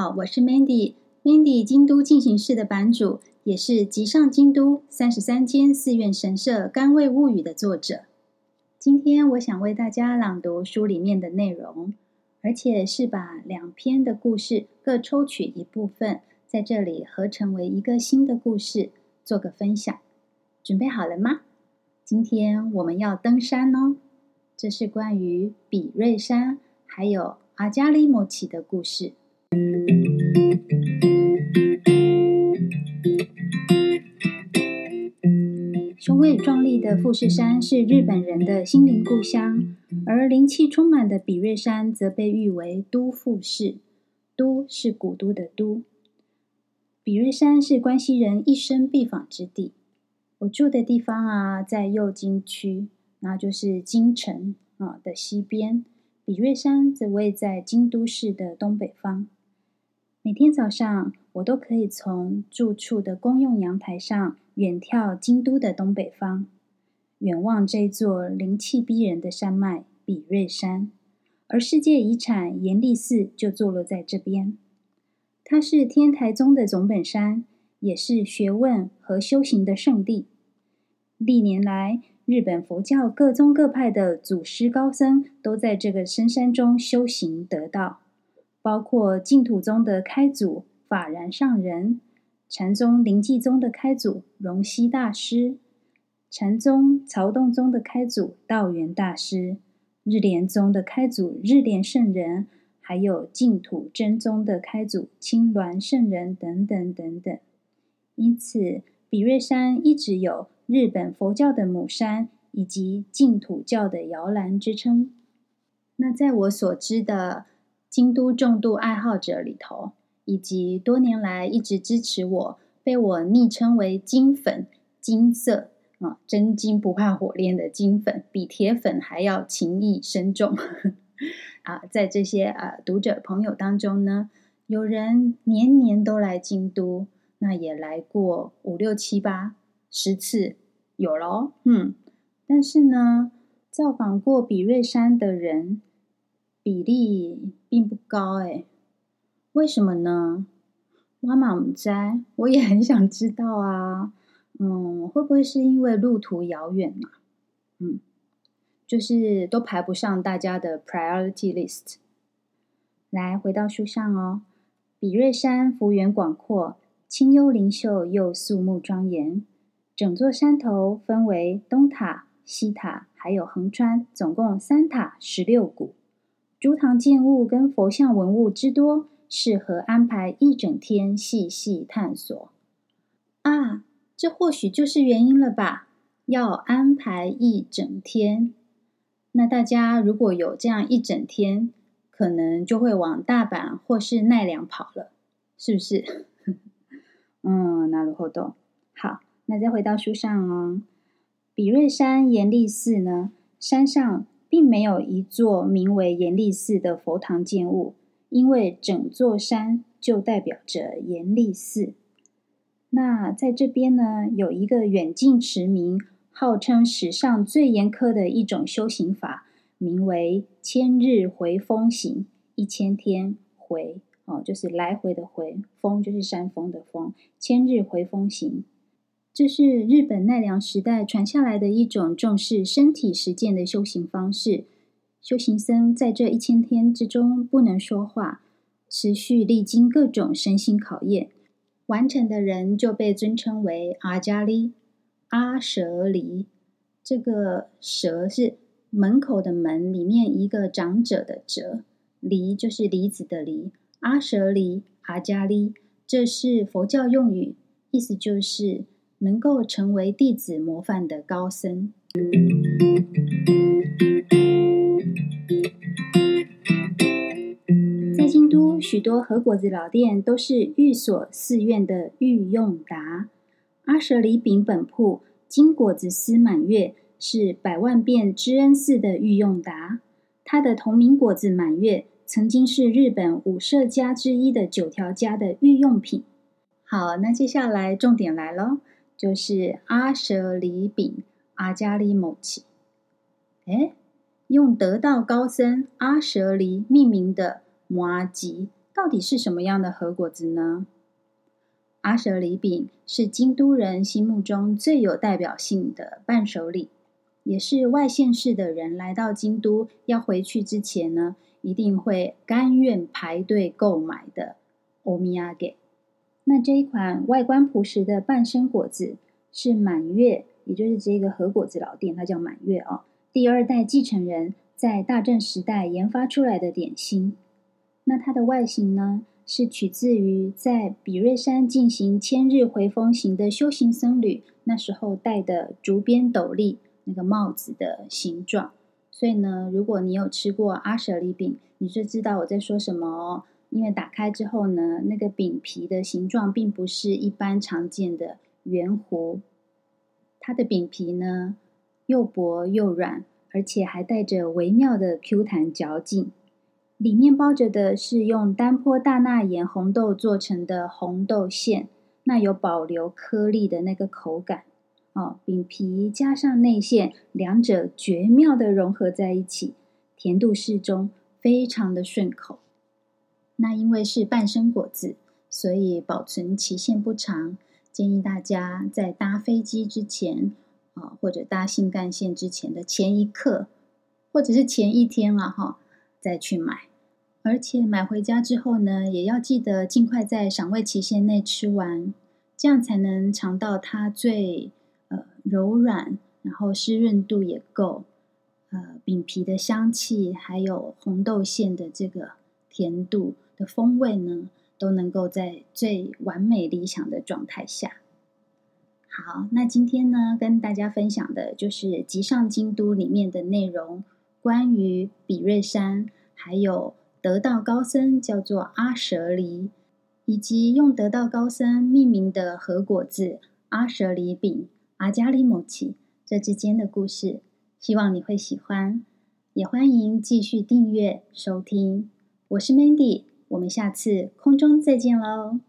好，我是 Mandy，Mandy 京都进行式的版主，也是集上京都三十三间寺院神社甘味物语的作者。今天我想为大家朗读书里面的内容，而且是把两篇的故事各抽取一部分，在这里合成为一个新的故事，做个分享。准备好了吗？今天我们要登山哦，这是关于比瑞山还有阿加里摩奇的故事。雄伟壮丽的富士山是日本人的心灵故乡，而灵气充满的比瑞山则被誉为都富士。都是古都的都。比瑞山是关西人一生必访之地。我住的地方啊，在右京区，那就是京城啊的西边。比瑞山则位在京都市的东北方。每天早上，我都可以从住处的公用阳台上远眺京都的东北方，远望这座灵气逼人的山脉——比瑞山。而世界遗产延历寺就坐落在这边。它是天台宗的总本山，也是学问和修行的圣地。历年来，日本佛教各宗各派的祖师高僧都在这个深山中修行得道。包括净土宗的开祖法然上人，禅宗临济宗的开祖荣西大师，禅宗曹洞宗的开祖道元大师，日莲宗的开祖日莲圣人，还有净土真宗的开祖青鸾圣人等等等等。因此，比瑞山一直有日本佛教的母山以及净土教的摇篮之称。那在我所知的。京都重度爱好者里头，以及多年来一直支持我、被我昵称为“金粉”、“金色”啊，真金不怕火炼的金粉，比铁粉还要情谊深重 啊！在这些啊读者朋友当中呢，有人年年都来京都，那也来过五六七八十次，有咯。嗯，但是呢，造访过比瑞山的人。比例并不高诶，为什么呢？妈妈们在，我也很想知道啊。嗯，会不会是因为路途遥远嘛？嗯，就是都排不上大家的 priority list。来，回到书上哦。比瑞山幅员广阔，清幽灵秀又肃穆庄严。整座山头分为东塔、西塔，还有横川，总共三塔十六股。诸堂建物跟佛像文物之多，适合安排一整天细细探索。啊，这或许就是原因了吧？要安排一整天，那大家如果有这样一整天，可能就会往大阪或是奈良跑了，是不是？嗯，なるほど。好，那再回到书上哦。比叡山延历寺呢，山上。 并没有一座名为延历寺的佛堂建物，因为整座山就代表着延历寺。那在这边呢，有一个远近驰名，号称史上最严苛的一种修行法，名为千日回风行。一千天回哦，就是来回的回，风就是山峰的峰，千日回风行。这是日本奈良时代传下来的一种重视身体实践的修行方式。修行僧在这一千天之中不能说话，持续历经各种身心考验，完成的人就被尊称为阿伽利、阿舍离。这个“舍”是门口的门里面一个长者的“者”，“离”就是离子的“离”。阿舍离、阿伽利，这是佛教用语，意思就是。能够成为弟子模范的高僧，在京都，许多和果子老店都是寓所寺院的御用达。阿舍里饼本铺金果子司满月是百万遍知恩寺的御用达，他的同名果子满月曾经是日本五社家之一的九条家的御用品。好，那接下来重点来喽。就是阿舍离饼阿加里摩奇，诶，用得道高僧阿舍离命名的麻糬， 到底是什么样的和果子呢？阿舍离饼是京都人心目中最有代表性的伴手礼，也是外县市的人来到京都要回去之前呢，一定会甘愿排队购买的おみやげ。 那这一款外观朴实的半生果子是满月，也就是这个和果子老店，它叫满月哦。第二代继承人在大正时代研发出来的点心。那它的外形呢，是取自于在比瑞山进行千日回风行的修行僧侣那时候戴的竹编斗笠那个帽子的形状。所以呢，如果你有吃过阿舍利饼，你就知道我在说什么哦。因为打开之后呢，那个饼皮的形状并不是一般常见的圆弧，它的饼皮呢又薄又软，而且还带着微妙的 Q 弹嚼劲。里面包着的是用丹波大纳言红豆做成的红豆馅，那有保留颗粒的那个口感哦。饼皮加上内馅，两者绝妙的融合在一起，甜度适中，非常的顺口。那因为是半生果子，所以保存期限不长。建议大家在搭飞机之前，啊，或者搭新干线之前的前一刻，或者是前一天了哈，再去买。而且买回家之后呢，也要记得尽快在赏味期限内吃完，这样才能尝到它最呃柔软，然后湿润度也够，呃，饼皮的香气，还有红豆馅的这个甜度。的风味呢，都能够在最完美理想的状态下。好，那今天呢，跟大家分享的就是《集上京都》里面的内容，关于比瑞山，还有得道高僧叫做阿舍离，以及用得道高僧命名的和果子阿舍离饼阿加里莫奇这之间的故事。希望你会喜欢，也欢迎继续订阅收听。我是 Mandy。我们下次空中再见喽。